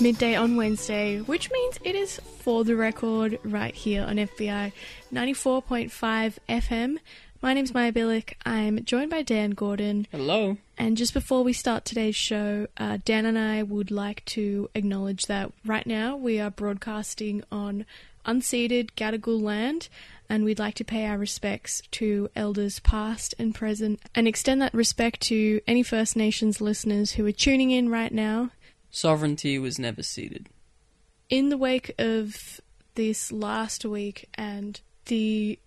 Midday on Wednesday, which means it is for the record right here on FBI 94.5 FM. My name's Maia Bilyk. I'm joined by Dan Gordon. Hello. And just before we start today's show, uh, Dan and I would like to acknowledge that right now we are broadcasting on unceded Gadigal land, and we'd like to pay our respects to elders past and present, and extend that respect to any First Nations listeners who are tuning in right now. Sovereignty was never ceded. In the wake of this last week and the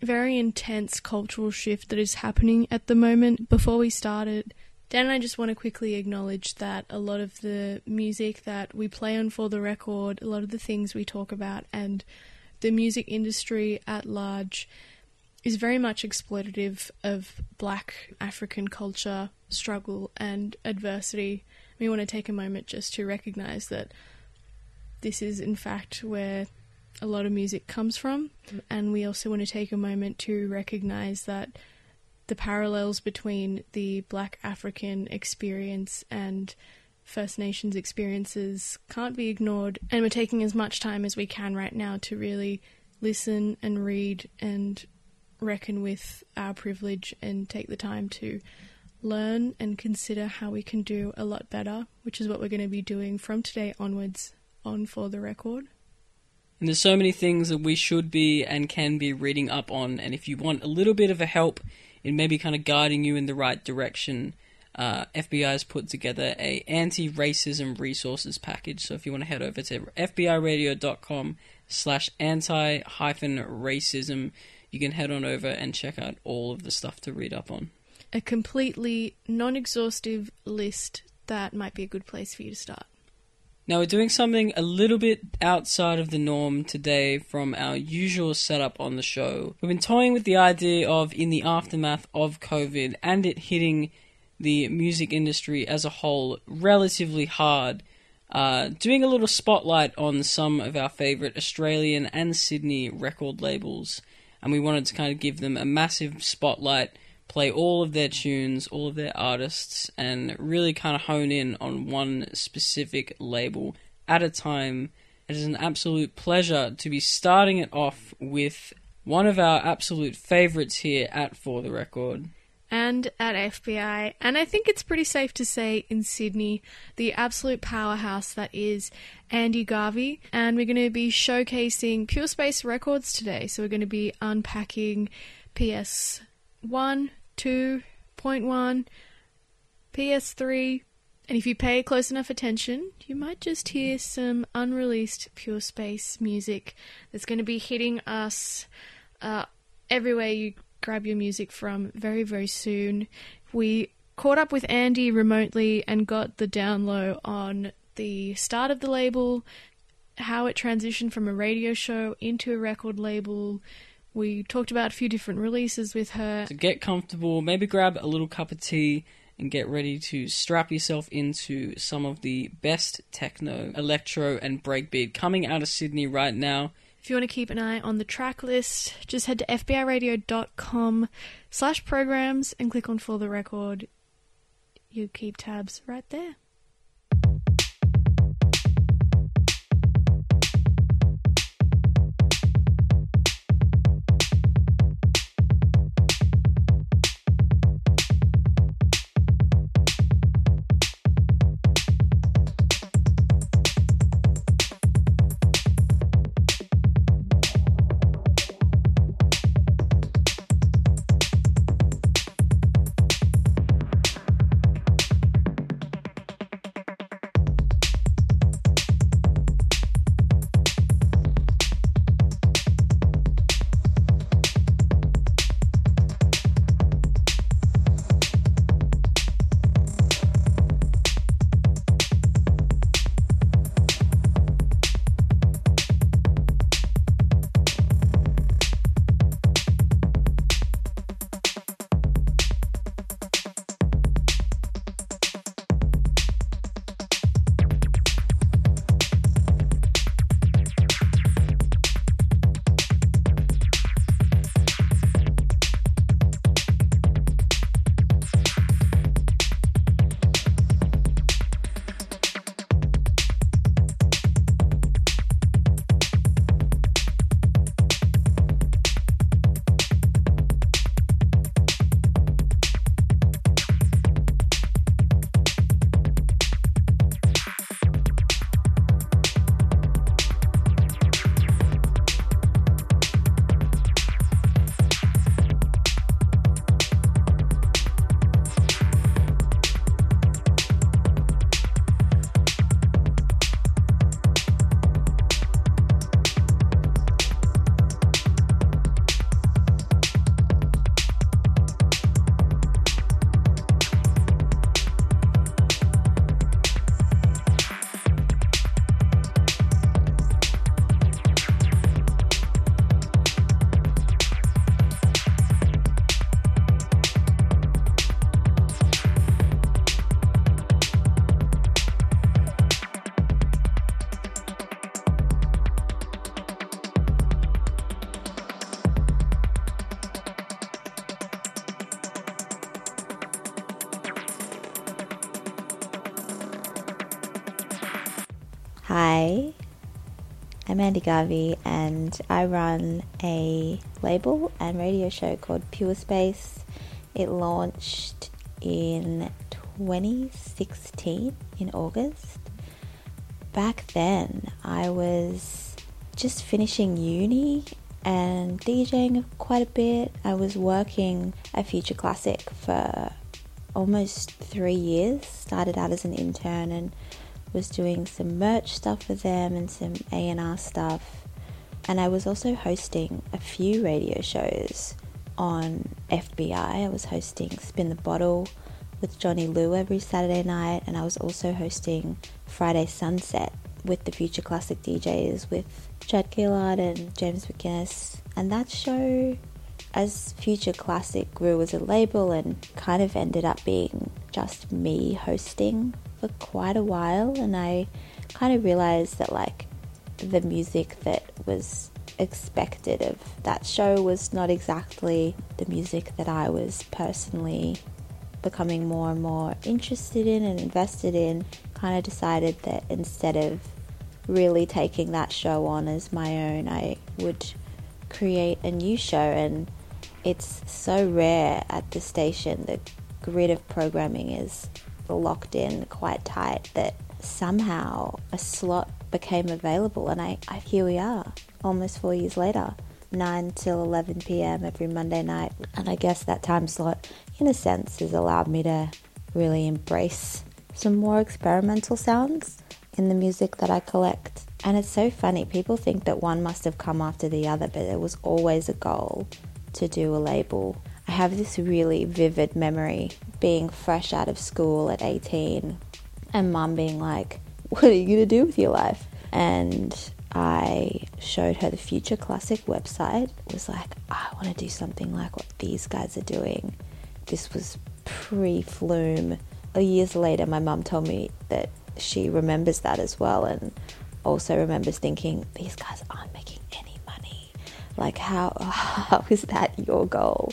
very intense cultural shift that is happening at the moment. Before we started, Dan and I just want to quickly acknowledge that a lot of the music that we play on for the record, a lot of the things we talk about, and the music industry at large is very much exploitative of black African culture, struggle, and adversity. We want to take a moment just to recognize that this is, in fact, where a lot of music comes from. And we also want to take a moment to recognize that the parallels between the black African experience and First Nations experiences can't be ignored. And we're taking as much time as we can right now to really listen and read and reckon with our privilege and take the time to learn and consider how we can do a lot better, which is what we're going to be doing from today onwards on For the Record. And there's so many things that we should be and can be reading up on. And if you want a little bit of a help in maybe kind of guiding you in the right direction, uh, FBI has put together a anti-racism resources package. So if you want to head over to fbiradio.com slash anti-racism, you can head on over and check out all of the stuff to read up on. A completely non-exhaustive list that might be a good place for you to start. Now, we're doing something a little bit outside of the norm today from our usual setup on the show. We've been toying with the idea of, in the aftermath of COVID and it hitting the music industry as a whole relatively hard, uh, doing a little spotlight on some of our favourite Australian and Sydney record labels. And we wanted to kind of give them a massive spotlight play all of their tunes, all of their artists, and really kind of hone in on one specific label at a time. It is an absolute pleasure to be starting it off with one of our absolute favourites here at For the Record. And at FBI, and I think it's pretty safe to say in Sydney, the absolute powerhouse that is Andy Garvey. And we're going to be showcasing Pure Space Records today. So we're going to be unpacking PS1, 2.1, PS3, and if you pay close enough attention, you might just hear some unreleased Pure Space music that's going to be hitting us uh, everywhere you grab your music from very, very soon. We caught up with Andy remotely and got the down low on the start of the label, how it transitioned from a radio show into a record label. We talked about a few different releases with her. So get comfortable, maybe grab a little cup of tea and get ready to strap yourself into some of the best techno, electro, and breakbeat coming out of Sydney right now. If you want to keep an eye on the track list, just head to fbiradio.com slash programs and click on For the Record. You keep tabs right there. I'm Andy Garvey, and I run a label and radio show called Pure Space. It launched in 2016 in August. Back then, I was just finishing uni and DJing quite a bit. I was working at Future Classic for almost three years. Started out as an intern and was doing some merch stuff for them and some A&R stuff. And I was also hosting a few radio shows on FBI. I was hosting Spin the Bottle with Johnny Lou every Saturday night, and I was also hosting Friday Sunset with the Future Classic DJs with Chad Gillard and James McGuinness. And that show, as Future Classic grew as a label and kind of ended up being just me hosting for quite a while, and I kind of realized that like the music that was expected of that show was not exactly the music that I was personally becoming more and more interested in and invested in. Kind of decided that instead of really taking that show on as my own, I would create a new show. And it's so rare at the station, the grid of programming is locked in quite tight that somehow a slot became available. And I, I here we are almost four years later 9 till 11 p.m. every Monday night. And I guess that time slot in a sense has allowed me to really embrace some more experimental sounds in the music that I collect. And it's so funny people think that one must have come after the other but it was always a goal to do a label I have this really vivid memory being fresh out of school at 18 and mum being like, What are you going to do with your life? And I showed her the Future Classic website. It was like, I want to do something like what these guys are doing. This was pre Flume. A years later, my mum told me that she remembers that as well and also remembers thinking, these guys aren't making. Like, how, how is that your goal?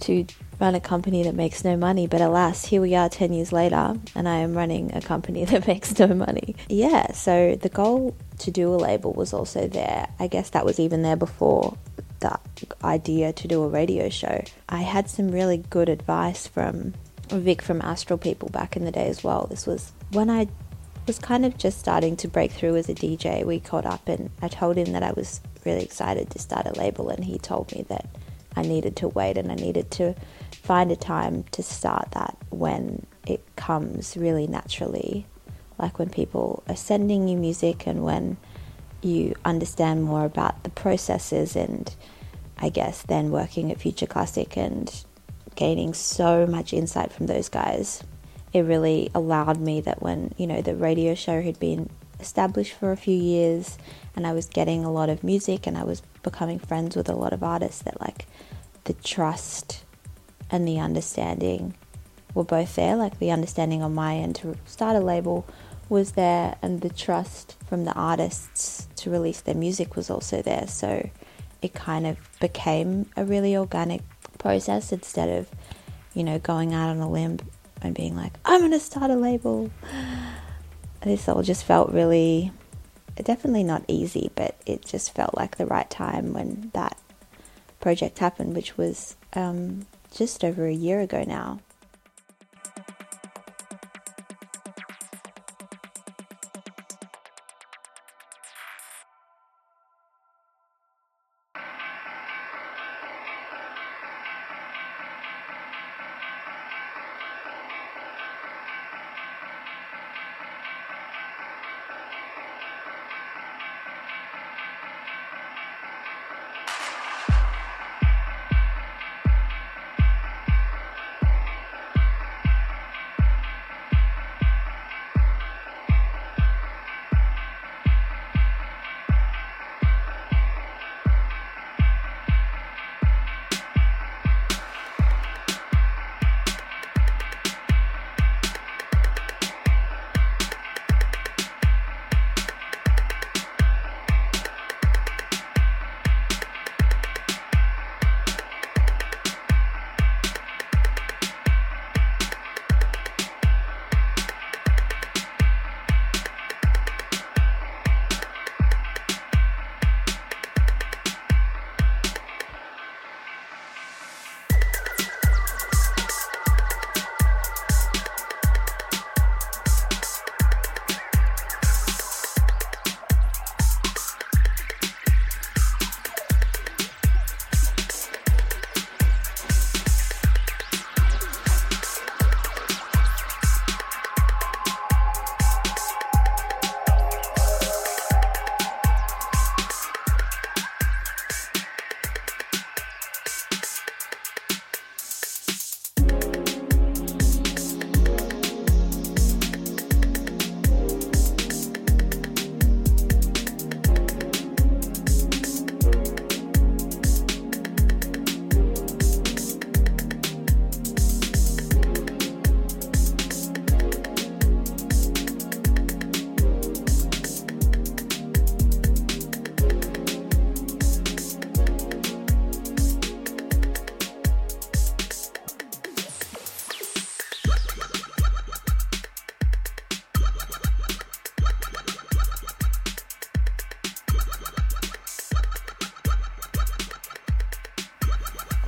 To run a company that makes no money. But alas, here we are 10 years later, and I am running a company that makes no money. Yeah, so the goal to do a label was also there. I guess that was even there before the idea to do a radio show. I had some really good advice from Vic from Astral People back in the day as well. This was when I was kind of just starting to break through as a DJ. We caught up and I told him that I was really excited to start a label, and he told me that I needed to wait and I needed to find a time to start that when it comes really naturally, like when people are sending you music and when you understand more about the processes and I guess then working at Future Classic and gaining so much insight from those guys, it really allowed me that when, you know, the radio show had been established for a few years and I was getting a lot of music and I was becoming friends with a lot of artists that like the trust and the understanding were both there. Like the understanding on my end to start a label was there, and the trust from the artists to release their music was also there. So it kind of became a really organic process instead of, you know, going out on a limb and being like, I'm going to start a label. This all just felt really, definitely not easy, but it just felt like the right time when that project happened, which was um, just over a year ago now.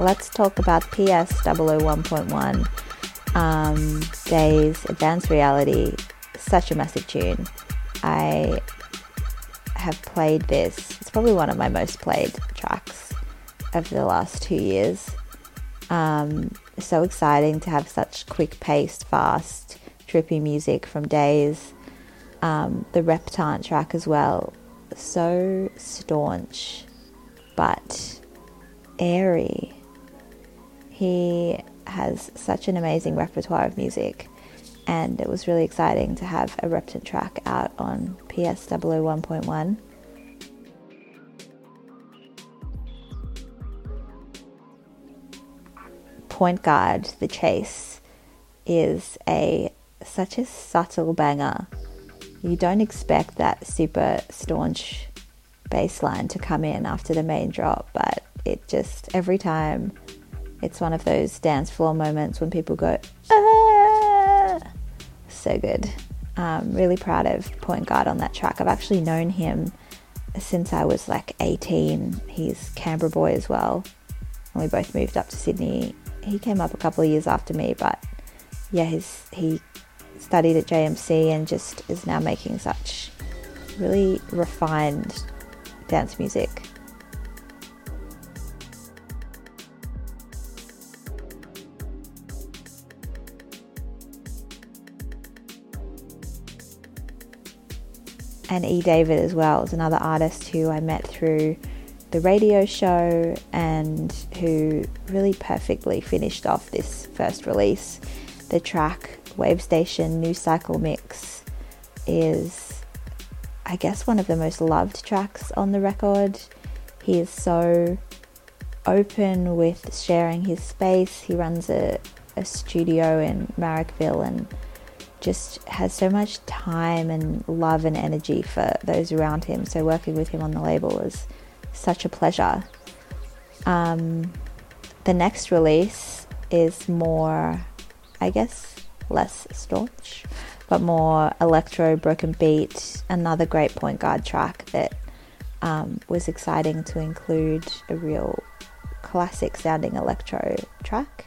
Let's talk about PS 001.1 um, Days Advanced Reality. Such a massive tune. I have played this. It's probably one of my most played tracks of the last two years. Um, so exciting to have such quick paced, fast, trippy music from Days. Um, the Reptant track as well. So staunch, but airy. He has such an amazing repertoire of music, and it was really exciting to have a Reptant track out on PS 001.1. Point Guard, The Chase, is a such a subtle banger. You don't expect that super staunch bass line to come in after the main drop, but it just every time it's one of those dance floor moments when people go, ah! so good. Um, really proud of Point Guard on that track. I've actually known him since I was like 18. He's Canberra boy as well. And we both moved up to Sydney. He came up a couple of years after me, but yeah, his, he studied at JMC and just is now making such really refined dance music. And E. David as well is another artist who I met through the radio show and who really perfectly finished off this first release. The track Wave Station Nu Cycle Mix is, I guess, one of the most loved tracks on the record. He is so open with sharing his space. He runs a, a studio in Marrickville and just has so much time and love and energy for those around him. So working with him on the label was such a pleasure. Um, the next release is more, I guess, less staunch, but more electro, broken beat. Another great point guard track that um, was exciting to include a real classic sounding electro track.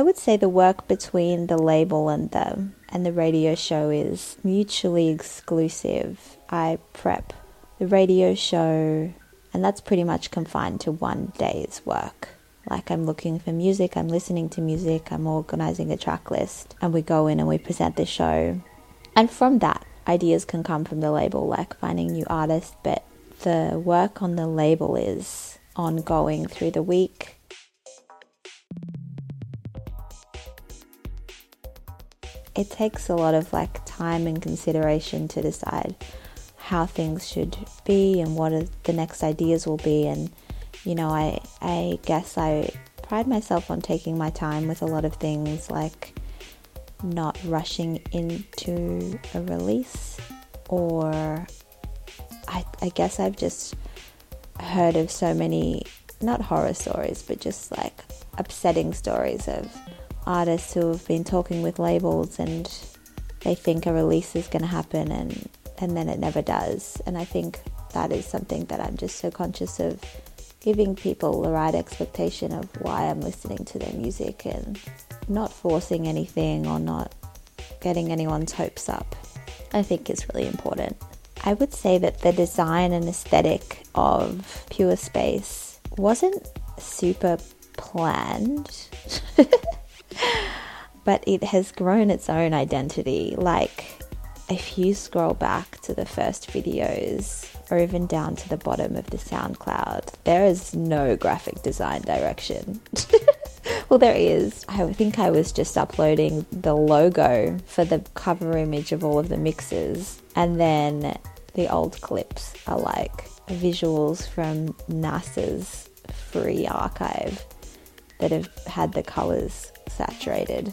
I would say the work between the label and the and the radio show is mutually exclusive. I prep the radio show and that's pretty much confined to one day's work. Like I'm looking for music, I'm listening to music, I'm organizing a track list, and we go in and we present the show. And from that, ideas can come from the label, like finding new artists, but the work on the label is ongoing through the week it takes a lot of like time and consideration to decide how things should be and what the next ideas will be. And you know I I guess I pride myself on taking my time with a lot of things like not rushing into a release or I, I guess I've just heard of so many not horror stories but just like upsetting stories of artists who have been talking with labels and they think a release is going to happen and, and then it never does. And I think that is something that I'm just so conscious of giving people the right expectation of why I'm listening to their music and not forcing anything or not getting anyone's hopes up. I think is really important. I would say that the design and aesthetic of Pure Space wasn't super planned. but it has grown its own identity. Like, if you scroll back to the first videos or even down to the bottom of the SoundCloud, there is no graphic design direction. well, there is. I think I was just uploading the logo for the cover image of all of the mixes, and then the old clips are like visuals from NASA's free archive that have had the colors saturated.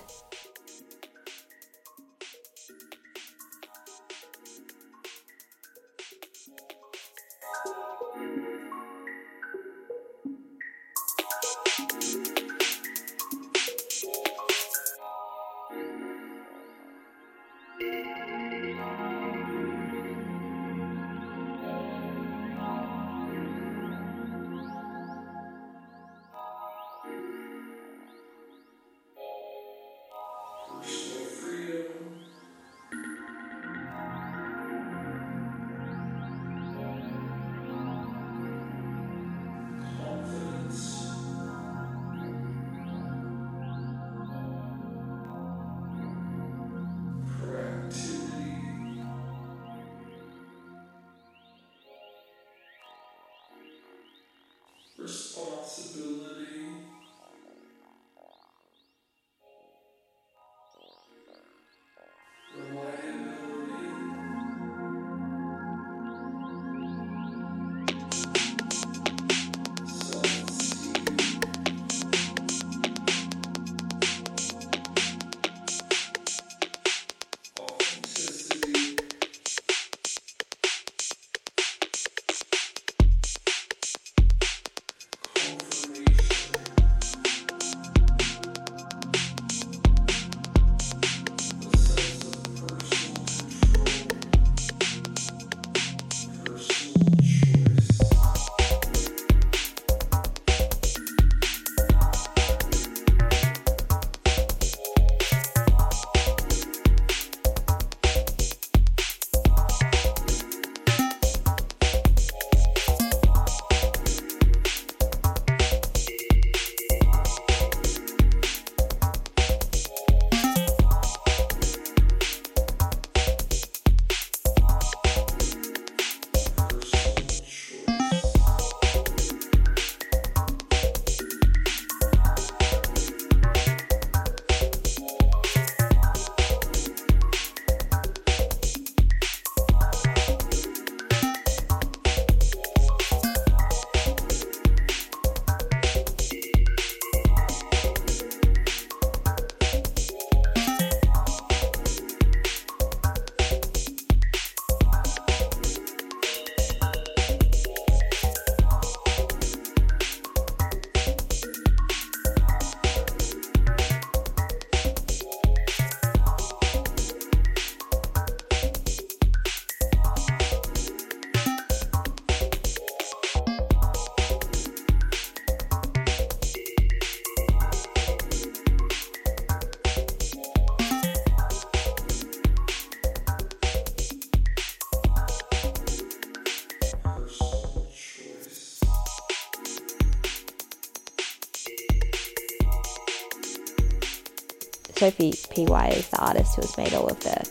Sophie PY is the artist who has made all of the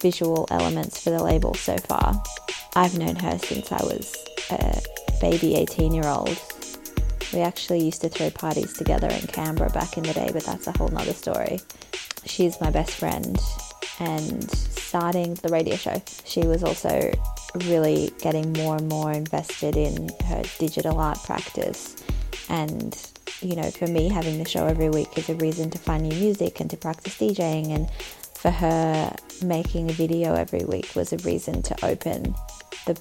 visual elements for the label so far. I've known her since I was a baby 18 year old. We actually used to throw parties together in Canberra back in the day, but that's a whole nother story. She's my best friend, and starting the radio show, she was also really getting more and more invested in her digital art practice. And, you know, for me, having the show every week is a reason to find new music and to practice DJing. And for her, making a video every week was a reason to open the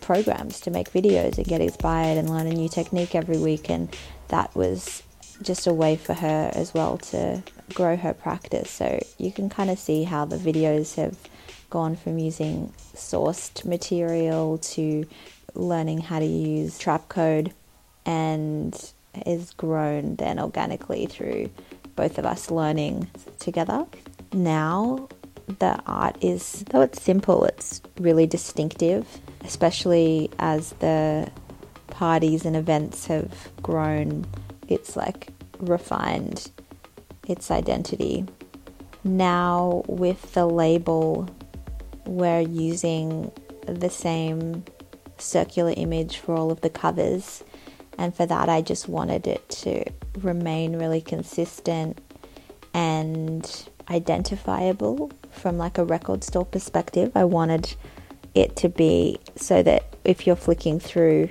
programs to make videos and get inspired and learn a new technique every week. And that was just a way for her as well to grow her practice. So you can kind of see how the videos have gone from using sourced material to learning how to use Trapcode and is grown then organically through both of us learning together. Now the art is though it's simple, it's really distinctive, especially as the parties and events have grown. It's like refined its identity. Now with the label we're using the same circular image for all of the covers and for that I just wanted it to remain really consistent and identifiable from like a record store perspective. I wanted it to be so that if you're flicking through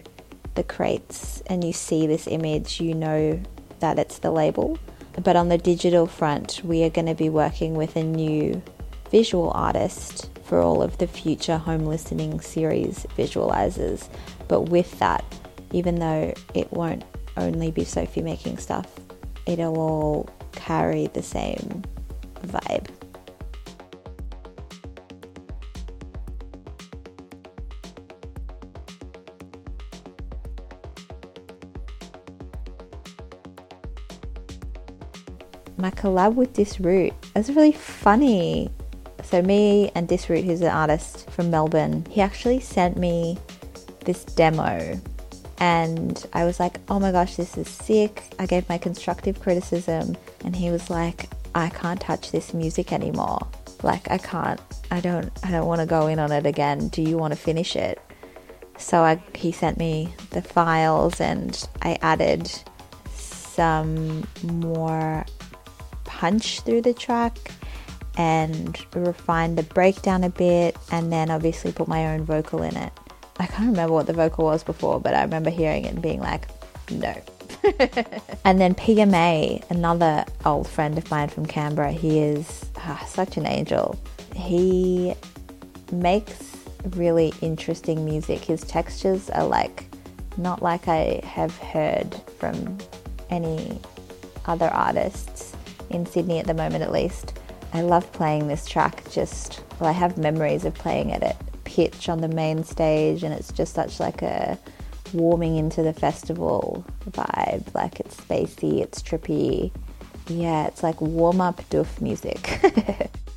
the crates and you see this image, you know that it's the label. But on the digital front, we are going to be working with a new visual artist for all of the future home listening series visualizers. But with that, even though it won't only be Sophie making stuff, it'll all carry the same vibe. My collab with Disrute is really funny. So me and Disrute, who's an artist from Melbourne, he actually sent me this demo and I was like, "Oh my gosh, this is sick." I gave my constructive criticism and he was like, "I can't touch this music anymore. Like I can't I don't I don't want to go in on it again. Do you want to finish it?" So I, he sent me the files and I added some more punch through the track and refined the breakdown a bit and then obviously put my own vocal in it. I can't remember what the vocal was before, but I remember hearing it and being like, no. and then PMA, another old friend of mine from Canberra, he is ah, such an angel. He makes really interesting music. His textures are like not like I have heard from any other artists in Sydney at the moment, at least. I love playing this track. Just well, I have memories of playing at it at pitch on the main stage, and it's just such like a warming into the festival vibe. Like it's spacey, it's trippy. Yeah, it's like warm up doof music.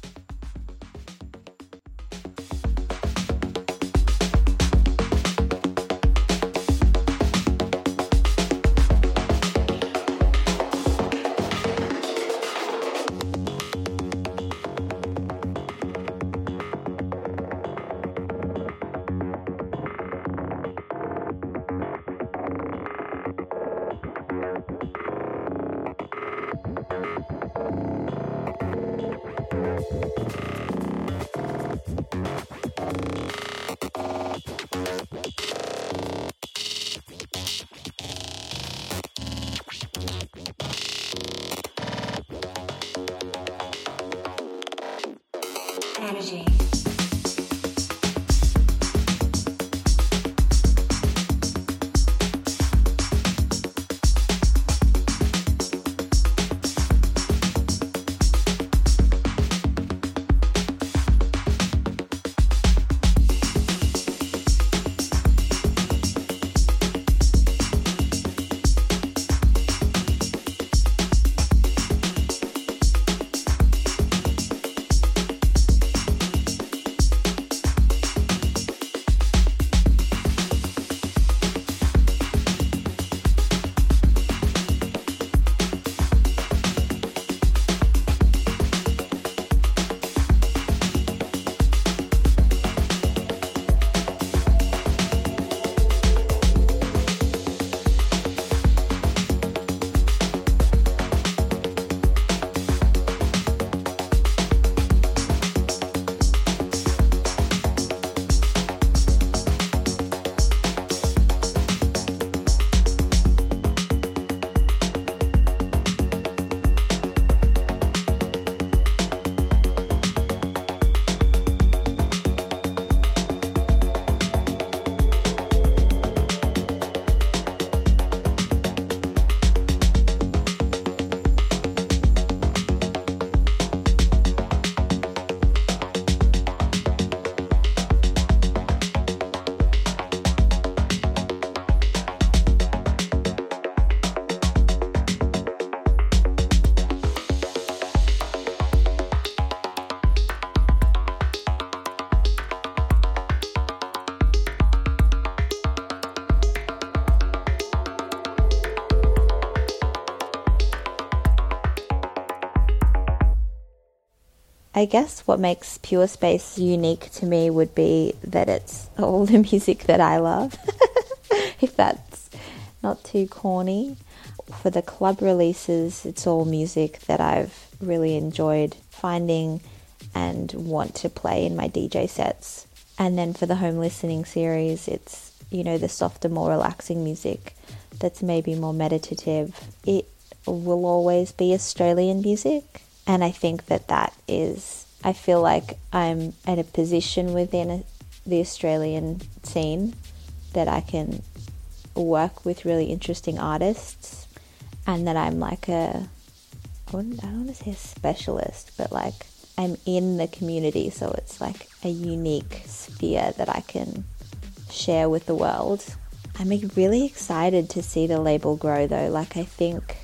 I guess what makes Pure Space unique to me would be that it's all the music that I love, if that's not too corny. For the club releases, it's all music that I've really enjoyed finding and want to play in my DJ sets. And then for the home listening series, it's, you know, the softer, more relaxing music that's maybe more meditative. It will always be Australian music. And I think that that is, I feel like I'm at a position within a, the Australian scene that I can work with really interesting artists and that I'm like a, I, don't want to say a specialist, but like I'm in the community, so it's like a unique sphere that I can share with the world. I'm really excited to see the label grow though. Like, I think,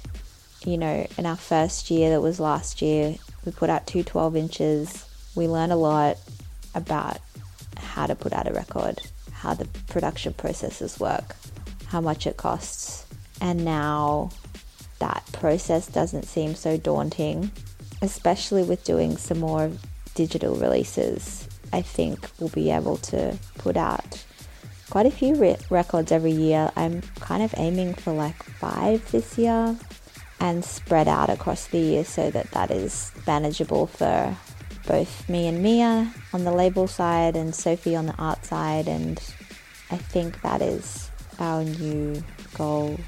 you know, in our first year, that was last year, we put out two 12 inches. We learned a lot about how to put out a record, how the production processes work, how much it costs. And now that process doesn't seem so daunting, especially with doing some more digital releases. I think we'll be able to put out quite a few re- records every year. I'm kind of aiming for like five this year and spread out across the year so that that is manageable for both me and Mia on the label side and Sophie on the art side. And I think that is our new goal.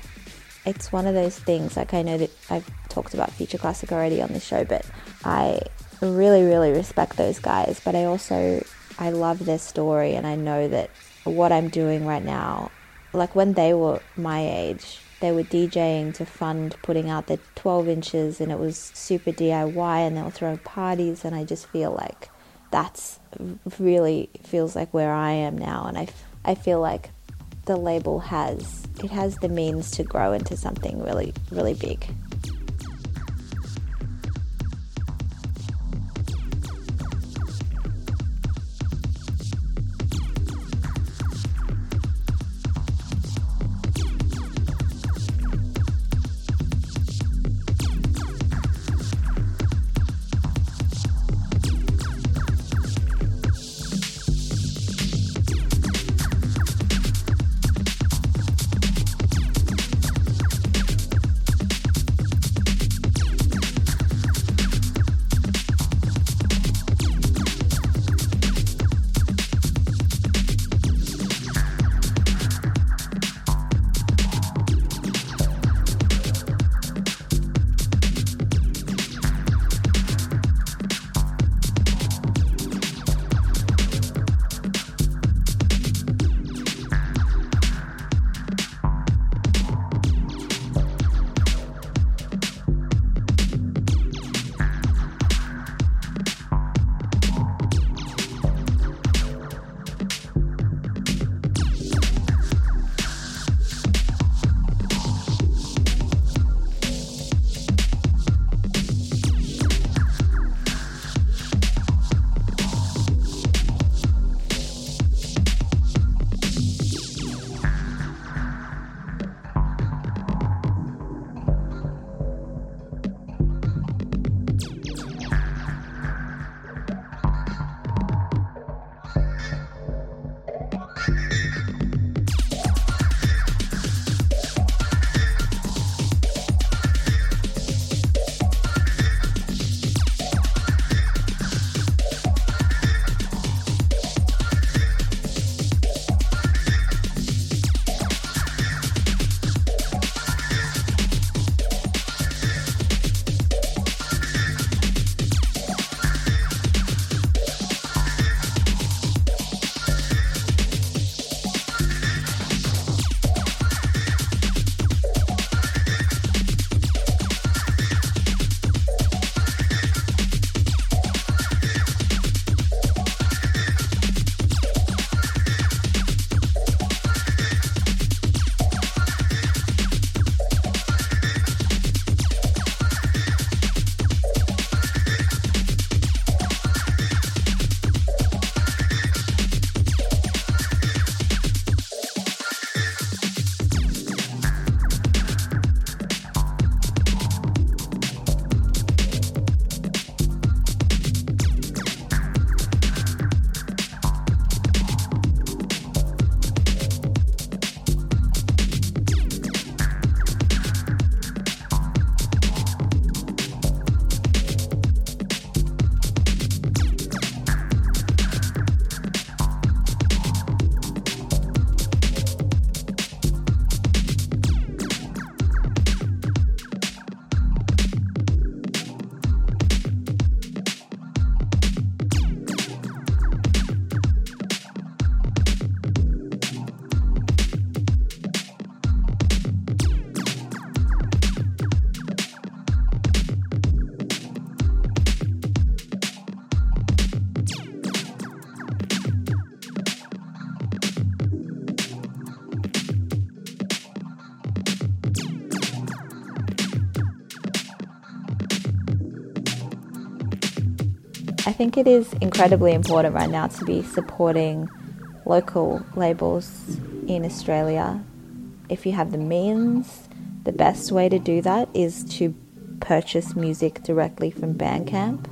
It's one of those things, like I know that I've talked about Future Classic already on the show, but I really, really respect those guys. But I also, I love their story and I know that what I'm doing right now, like when they were my age, they were DJing to fund putting out their 12 inches and it was super DIY and they were throwing parties and I just feel like that's really feels like where I am now and I, I feel like the label has it has the means to grow into something really really big. Think it is incredibly important right now to be supporting local labels in Australia. If you have the means, the best way to do that is to purchase music directly from Bandcamp.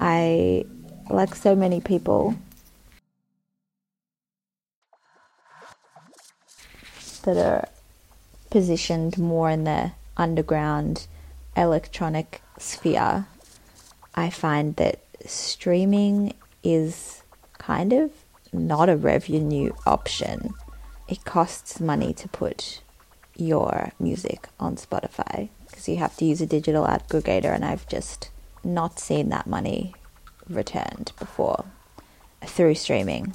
I, like so many people, that are positioned more in the underground electronic sphere, I find that streaming is kind of not a revenue option. It costs money to put your music on Spotify because you have to use a digital aggregator, and I've just not seen that money returned before through streaming.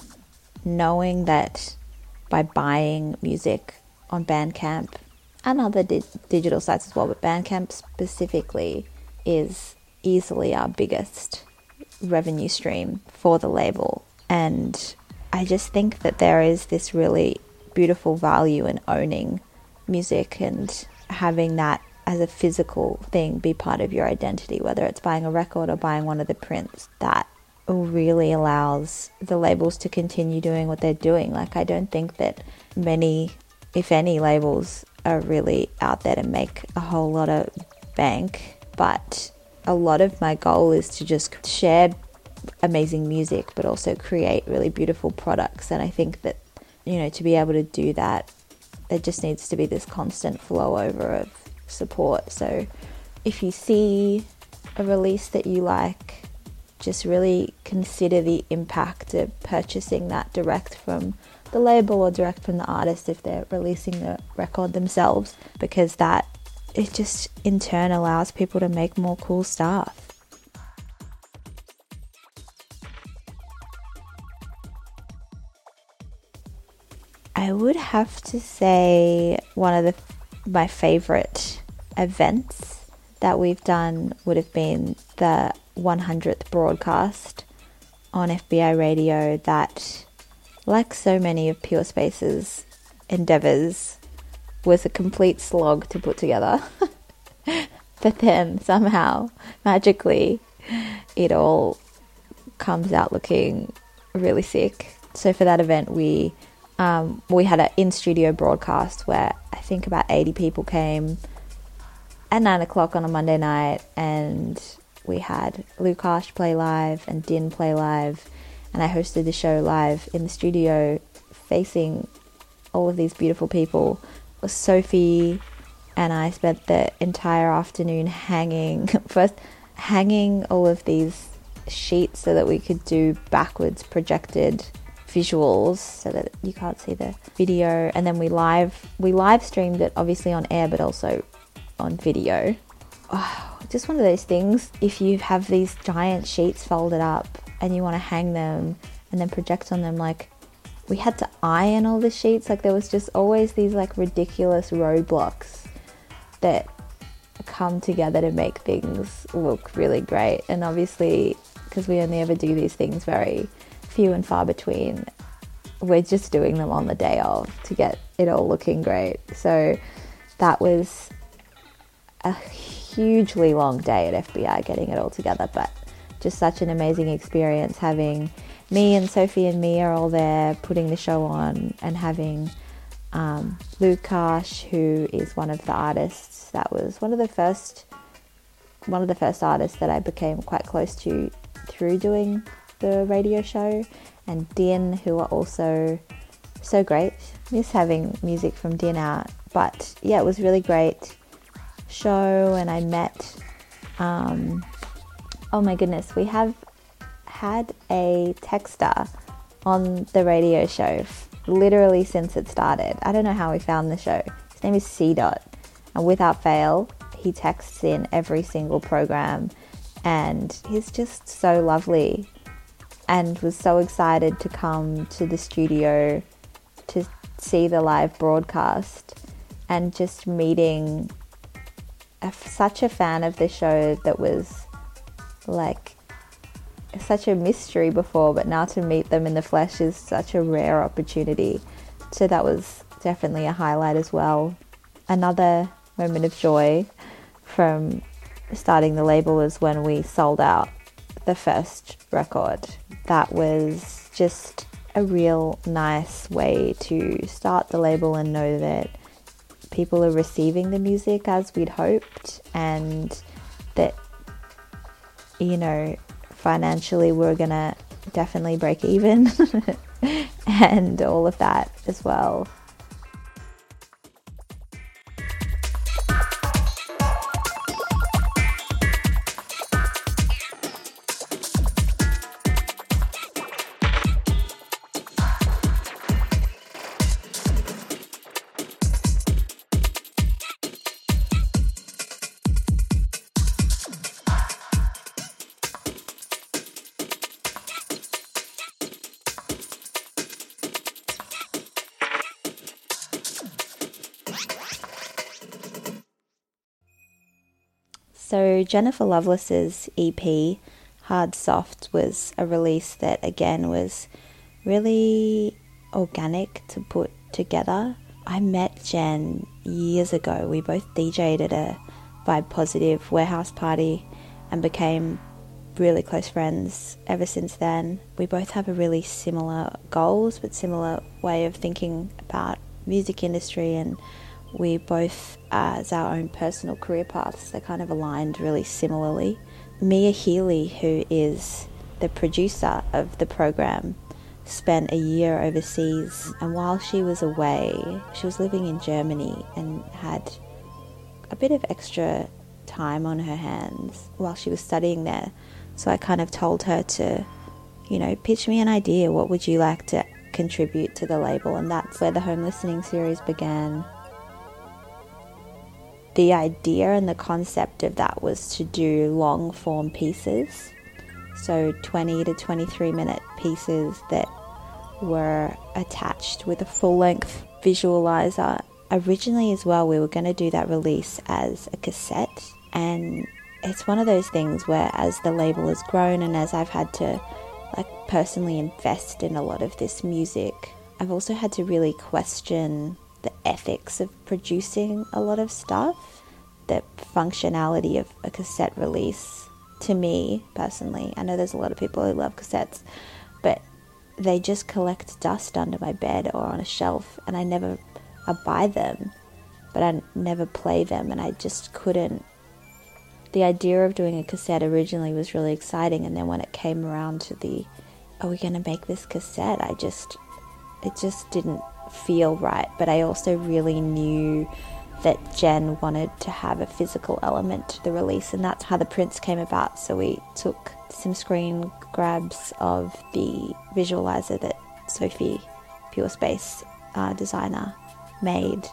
Knowing that by buying music on Bandcamp and other di- digital sites as well, but Bandcamp specifically is easily our biggest revenue stream for the label. And I just think that there is this really beautiful value in owning music and having that as a physical thing be part of your identity, whether it's buying a record or buying one of the prints. That really allows the labels to continue doing what they're doing. Like, I don't think that many, if any, labels are really out there to make a whole lot of bank, but a lot of my goal is to just share amazing music, but also create really beautiful products. And I think that, you know, to be able to do that, there just needs to be this constant flow over of support. So if you see a release that you like, just really consider the impact of purchasing that direct from the label or direct from the artist if they're releasing the record themselves, because that it just in turn allows people to make more cool stuff. I would have to say one of the my favorite events that we've done would have been the 100th broadcast on FBI radio that like so many of Pure Space's endeavors was a complete slog to put together. but then somehow magically it all comes out looking really sick. So for that event we um, we had an in studio broadcast where I think about 80 people came at 9 o'clock on a Monday night, and we had Lukash play live and Din play live, and I hosted the show live in the studio facing all of these beautiful people. Sophie and I spent the entire afternoon hanging, first hanging all of these sheets so that we could do backwards projected visuals so that you can't see the video. And then we live we live streamed it obviously on air but also on video. Oh, just one of those things. If you have these giant sheets folded up and you want to hang them and then project on them like we had to iron all the sheets like there was just always these like ridiculous roadblocks that come together to make things look really great and obviously because we only ever do these things very few and far between. We're just doing them on the day of to get it all looking great. So that was a hugely long day at FBI getting it all together, but just such an amazing experience having me and Sophie and me are all there putting the show on and having um, Lukash, who is one of the artists that was one of the first one of the first artists that I became quite close to through doing the radio show, and Din, who are also so great. Miss having music from Din out, but yeah, it was really great show, and I met. Um, oh my goodness, we have had a texter on the radio show literally since it started. I don't know how we found the show. His name is C Dot, and without fail, he texts in every single program, and he's just so lovely and was so excited to come to the studio to see the live broadcast and just meeting a, such a fan of the show that was like such a mystery before, but now to meet them in the flesh is such a rare opportunity. So that was definitely a highlight as well. Another moment of joy from starting the label was when we sold out the first record. That was just a real nice way to start the label and know that people are receiving the music as we'd hoped and that you know financially we're gonna definitely break even and all of that as well Jennifer Loveless's EP, Hard Soft, was a release that again was really organic to put together. I met Jen years ago. We both DJ'd at a Vibe Positive warehouse party and became really close friends ever since then. We both have a really similar goals but similar way of thinking about music industry and we both uh, as our own personal career paths they kind of aligned really similarly. Mia Healy who is the producer of the program spent a year overseas and while she was away she was living in Germany and had a bit of extra time on her hands while she was studying there so I kind of told her to, you know, pitch me an idea. What would you like to contribute to the label? And that's where the home listening series began. The idea and the concept of that was to do long form pieces. So 20 to 23 minute pieces that were attached with a full length visualizer. Originally, as well, we were going to do that release as a cassette, and it's one of those things where as the label has grown and as I've had to like personally invest in a lot of this music, I've also had to really question the ethics of producing a lot of stuff, the functionality of a cassette release to me personally. I know there's a lot of people who love cassettes, but they just collect dust under my bed or on a shelf and I never I buy them, but I never play them and I just couldn't the idea of doing a cassette originally was really exciting and then when it came around to the are we going to make this cassette i just it just didn't feel right but i also really knew that jen wanted to have a physical element to the release and that's how the prints came about so we took some screen grabs of the visualizer that sophie pure space uh, designer made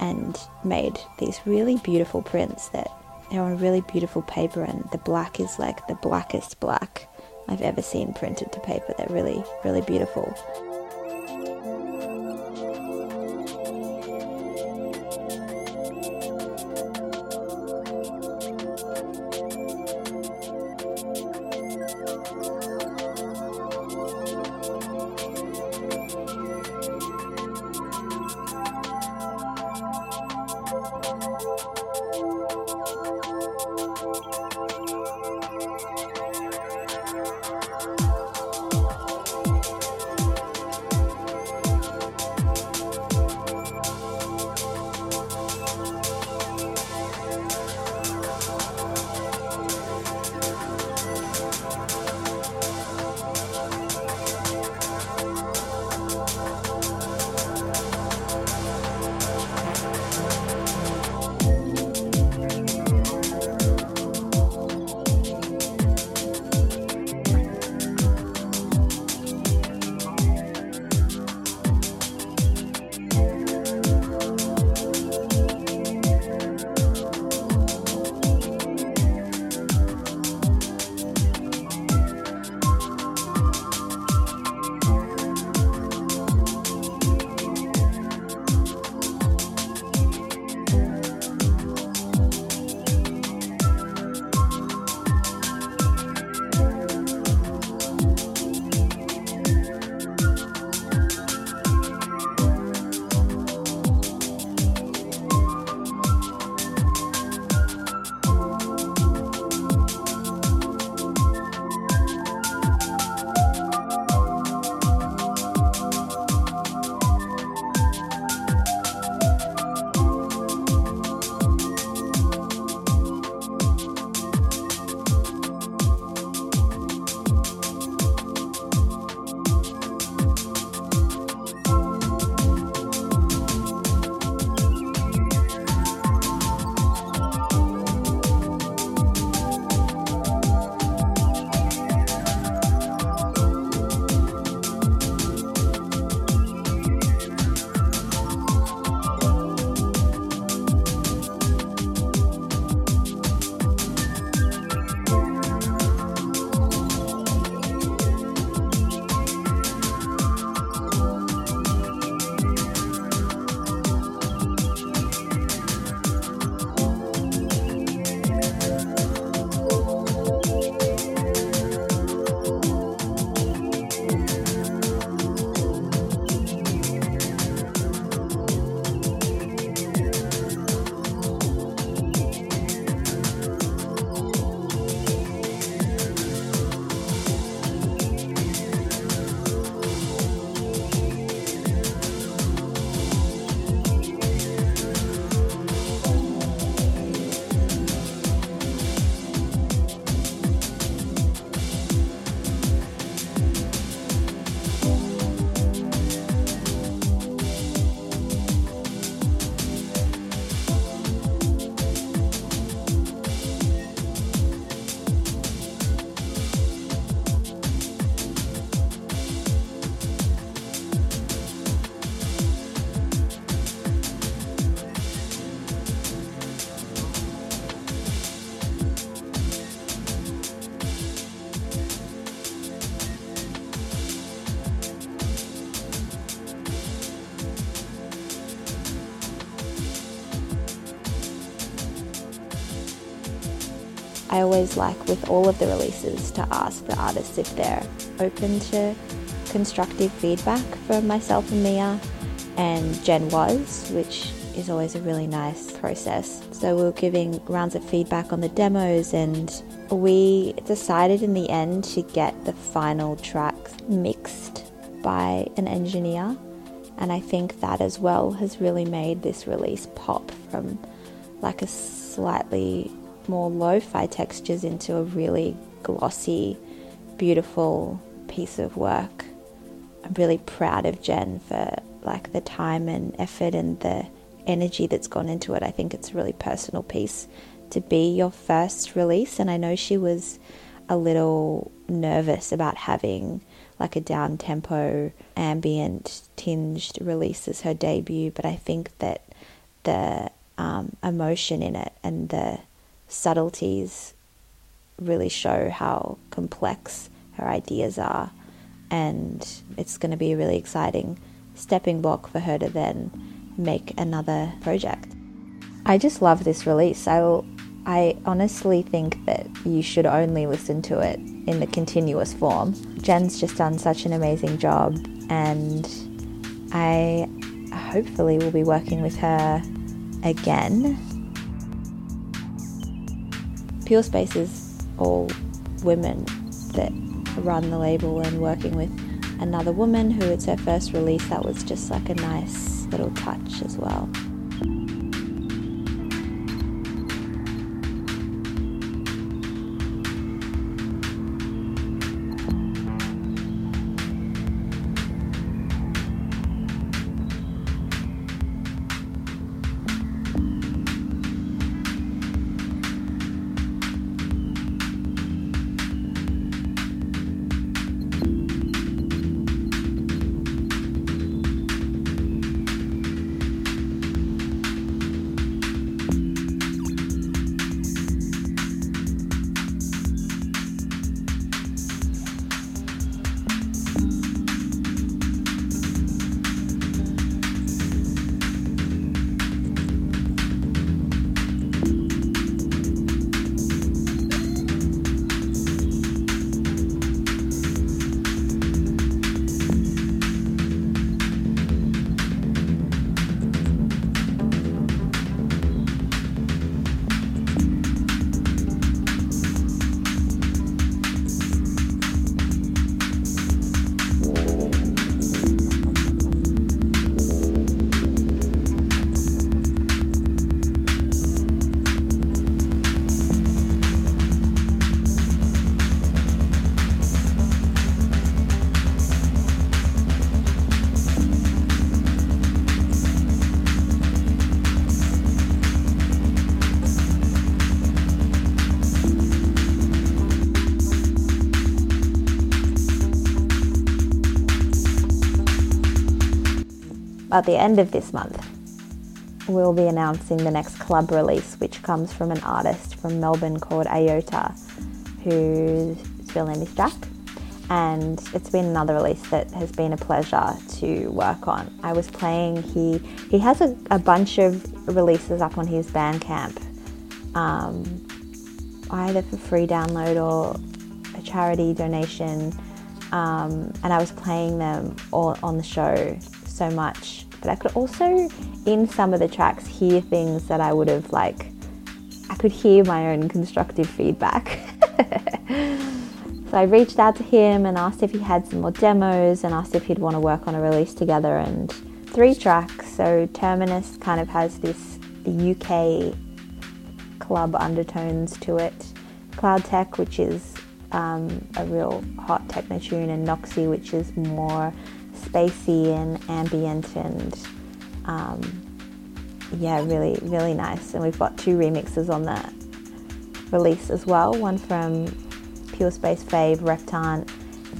and made these really beautiful prints that they're on really beautiful paper, and the black is like the blackest black I've ever seen printed to paper. They're really, really beautiful. I always like with all of the releases to ask the artists if they're open to constructive feedback from myself and Mia, and Jen was, which is always a really nice process. So we were giving rounds of feedback on the demos, and we decided in the end to get the final tracks mixed by an engineer. And I think that as well has really made this release pop from like a slightly more lo-fi textures into a really glossy, beautiful piece of work. I'm really proud of Jen for like the time and effort and the energy that's gone into it. I think it's a really personal piece to be your first release and I know she was a little nervous about having like a down tempo ambient tinged release as her debut, but I think that the um, emotion in it and the subtleties really show how complex her ideas are, and it's going to be a really exciting stepping block for her to then make another project. I just love this release. I I honestly think that you should only listen to it in the continuous form. Jen's just done such an amazing job, and I hopefully will be working with her again. Pure Space is all women that run the label and working with another woman who it's her first release that was just like a nice little touch as well. At the end of this month, we'll be announcing the next club release, which comes from an artist from Melbourne called Iota, whose real name is Jack. And it's been another release that has been a pleasure to work on. I was playing, he, he has a, a bunch of releases up on his Bandcamp, um, either for free download or a charity donation. Um, and I was playing them all on the show so much. But I could also, in some of the tracks, hear things that I would have like. I could hear my own constructive feedback. so I reached out to him and asked if he had some more demos and asked if he'd want to work on a release together. And three tracks. So Terminus kind of has this UK club undertones to it. Cloud Tech, which is um, a real hot techno tune, and Noxy, which is more spacey and ambient and um, yeah, really, really nice. And we've got two remixes on that release as well one from Pure Space Fave, Reptant,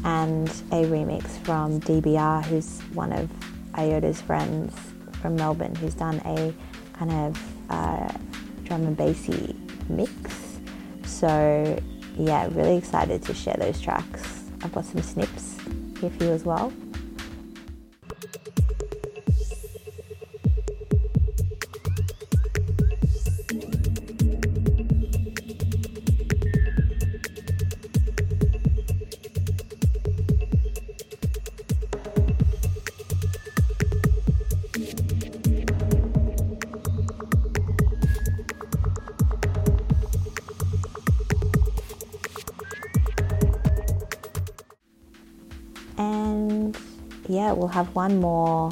and a remix from DBR, who's one of Iota's friends from Melbourne, who's done a kind of uh, drum and bassy mix. So, yeah, really excited to share those tracks. I've got some snips here for you as well. Have one more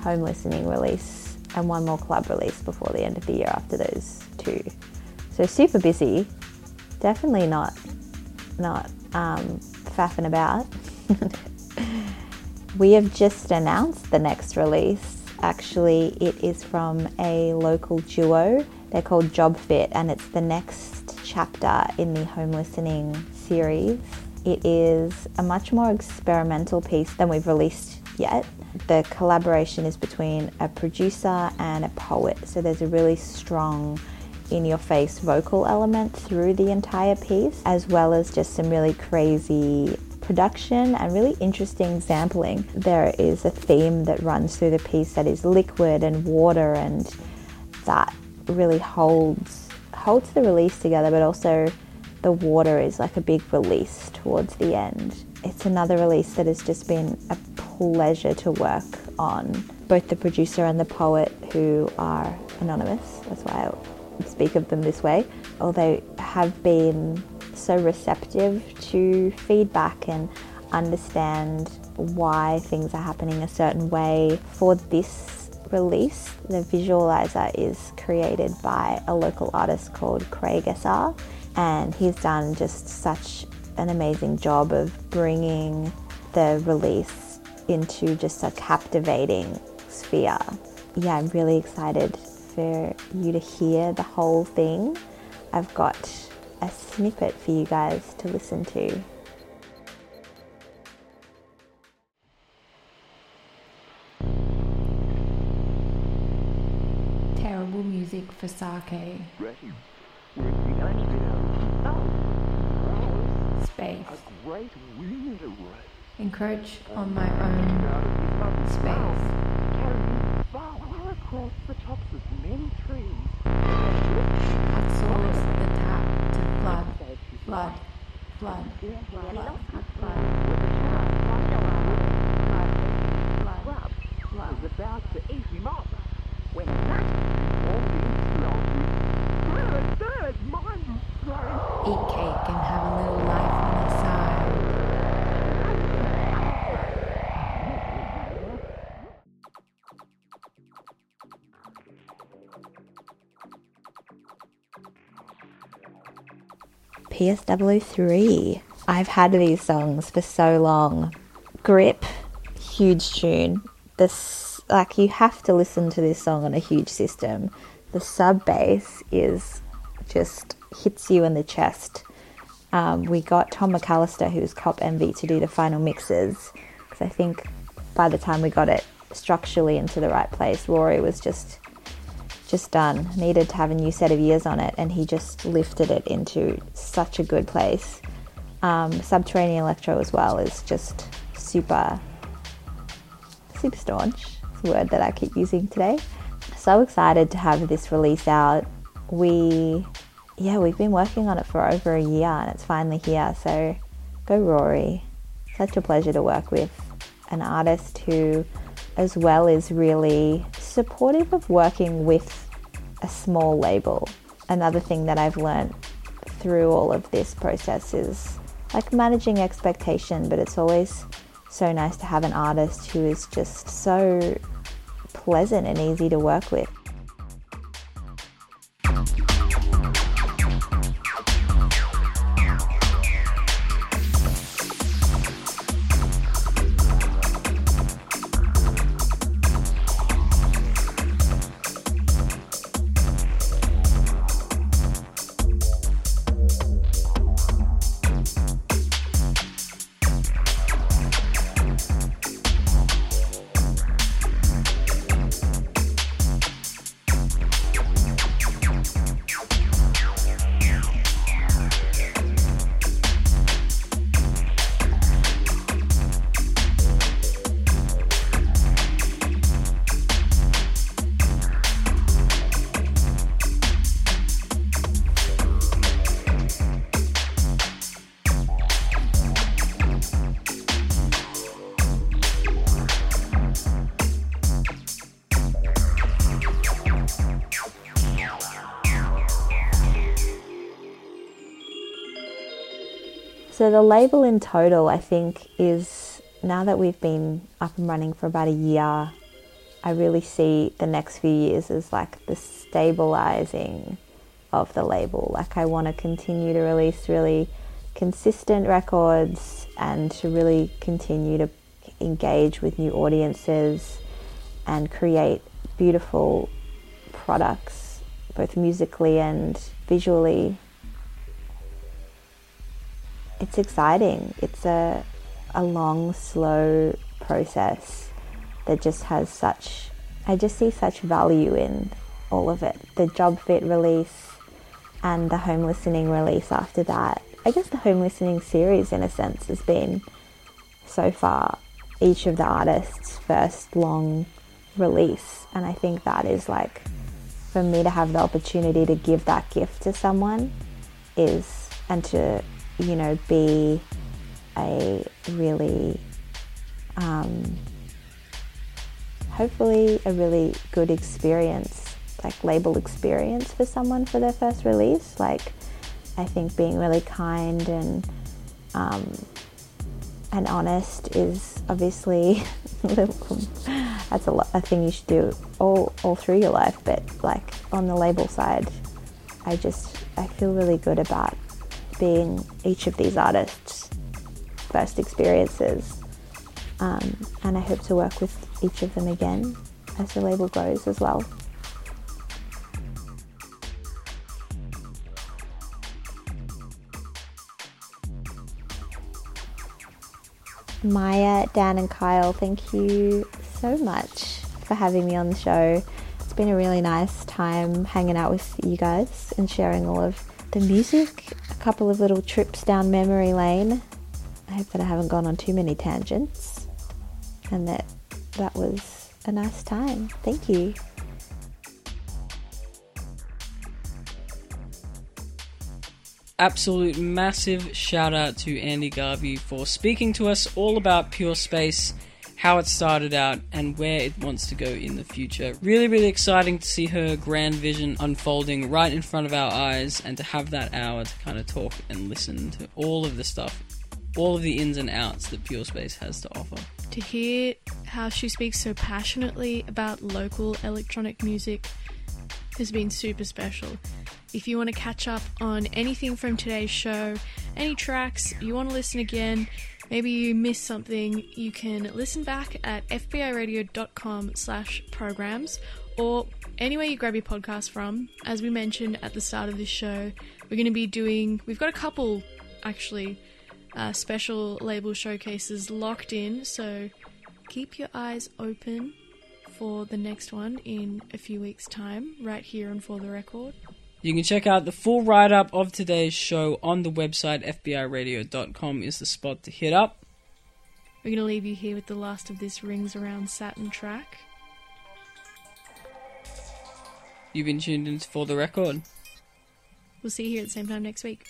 home listening release and one more club release before the end of the year after those two. So super busy. Definitely not not um, faffing about. we have just announced the next release. Actually, it is from a local duo. They're called Job Fit, and it's the next chapter in the home listening series. It is a much more experimental piece than we've released yet. The collaboration is between a producer and a poet, so there's a really strong in your face vocal element through the entire piece, as well as just some really crazy production and really interesting sampling. There is a theme that runs through the piece that is liquid and water, and that really holds holds the release together, but also the water is like a big release towards the end. It's another release that has just been a pleasure to work on. Both the producer and the poet, who are anonymous, that's why I speak of them this way, although have been so receptive to feedback and understand why things are happening a certain way. For this release, the visualizer is created by a local artist called Craig SR, and he's done just such an amazing job of bringing the release into just a captivating sphere. Yeah, I'm really excited for you to hear the whole thing. I've got a snippet for you guys to listen to. Terrible music for sake. Space. Encroach on my own space. Outsource the tap to flood, flood, flood, flood, flood. Flood, was about to eat him up when that all these Eat cake and have a little PS003. I've had these songs for so long. Grip, huge tune. This like you have to listen to this song on a huge system. The sub bass is just hits you in the chest. Um, we got Tom McAllister, who's Cop Envy, to do the final mixes because I think by the time we got it structurally into the right place, Rory was just just done. Needed to have a new set of ears on it, and he just lifted it into such a good place. Um, Subterranean Electro as well is just super, super staunch. It's a word that I keep using today. So excited to have this release out. We, yeah, we've been working on it for over a year, and it's finally here. So go Rory. Such a pleasure to work with an artist who as well is really supportive of working with a small label. Another thing that I've learned through all of this process is like managing expectation, but it's always so nice to have an artist who is just so pleasant and easy to work with. So the label in total, I think, is now that we've been up and running for about a year, I really see the next few years as like the stabilizing of the label. Like I want to continue to release really consistent records and to really continue to engage with new audiences and create beautiful products, both musically and visually. It's exciting. It's a, a long, slow process that just has such, I just see such value in all of it. The Job Fit release and the home listening release after that. I guess the home listening series, in a sense, has been so far each of the artists' first long release. And I think that is like, for me to have the opportunity to give that gift to someone is, and to, you know, be a really, um, hopefully a really good experience, like label experience for someone for their first release. Like, I think being really kind and um, and honest is obviously that's a, lo- a thing you should do all all through your life. But like on the label side, I just I feel really good about being each of these artists' first experiences, um, and I hope to work with each of them again as the label grows as well. Maia, Dan, and Kyle, thank you so much for having me on the show. It's been a really nice time hanging out with you guys and sharing all of the music, couple of little trips down memory lane. I hope that I haven't gone on too many tangents and that that was a nice time. Thank you. absolute massive shout out to Andy Garvey for speaking to us all about Pure Space, how it started out, and where it wants to go in the future. Really, really exciting to see her grand vision unfolding right in front of our eyes and to have that hour to kind of talk and listen to all of the stuff, all of the ins and outs that Pure Space has to offer. To hear how she speaks so passionately about local electronic music has been super special. If you want to catch up on anything from today's show, any tracks, you want to listen again, maybe you missed something, you can listen back at fbiradio.com slash programs or anywhere you grab your podcast from. As we mentioned at the start of this show, we're going to be doing, we've got a couple actually uh, special label showcases locked in, so keep your eyes open for the next one in a few weeks' time, right here on For the Record. You can check out the full write up of today's show on the website fbiradio.com is the spot to hit up. We're going to leave you here with the last of this Rings Around Saturn track. You've been tuned in for the record. We'll see you here at the same time next week.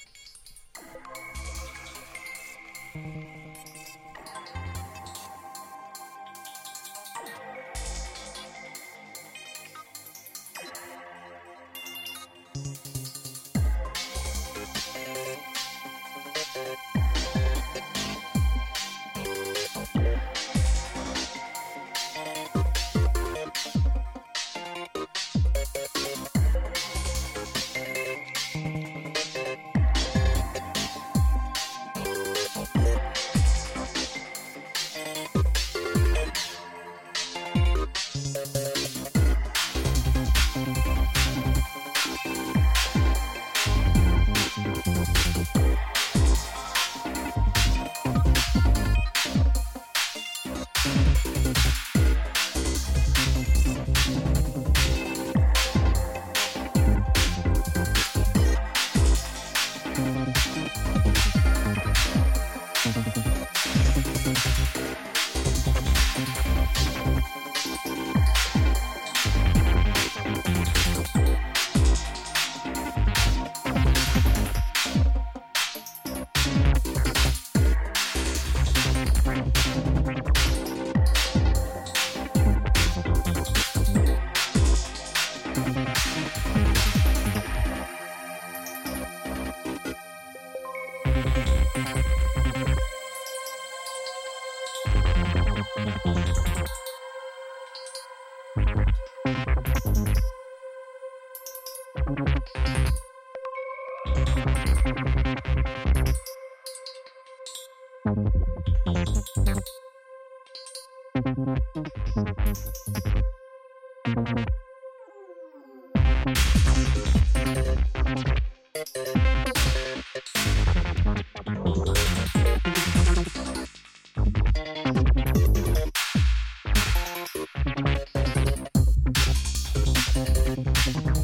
Thank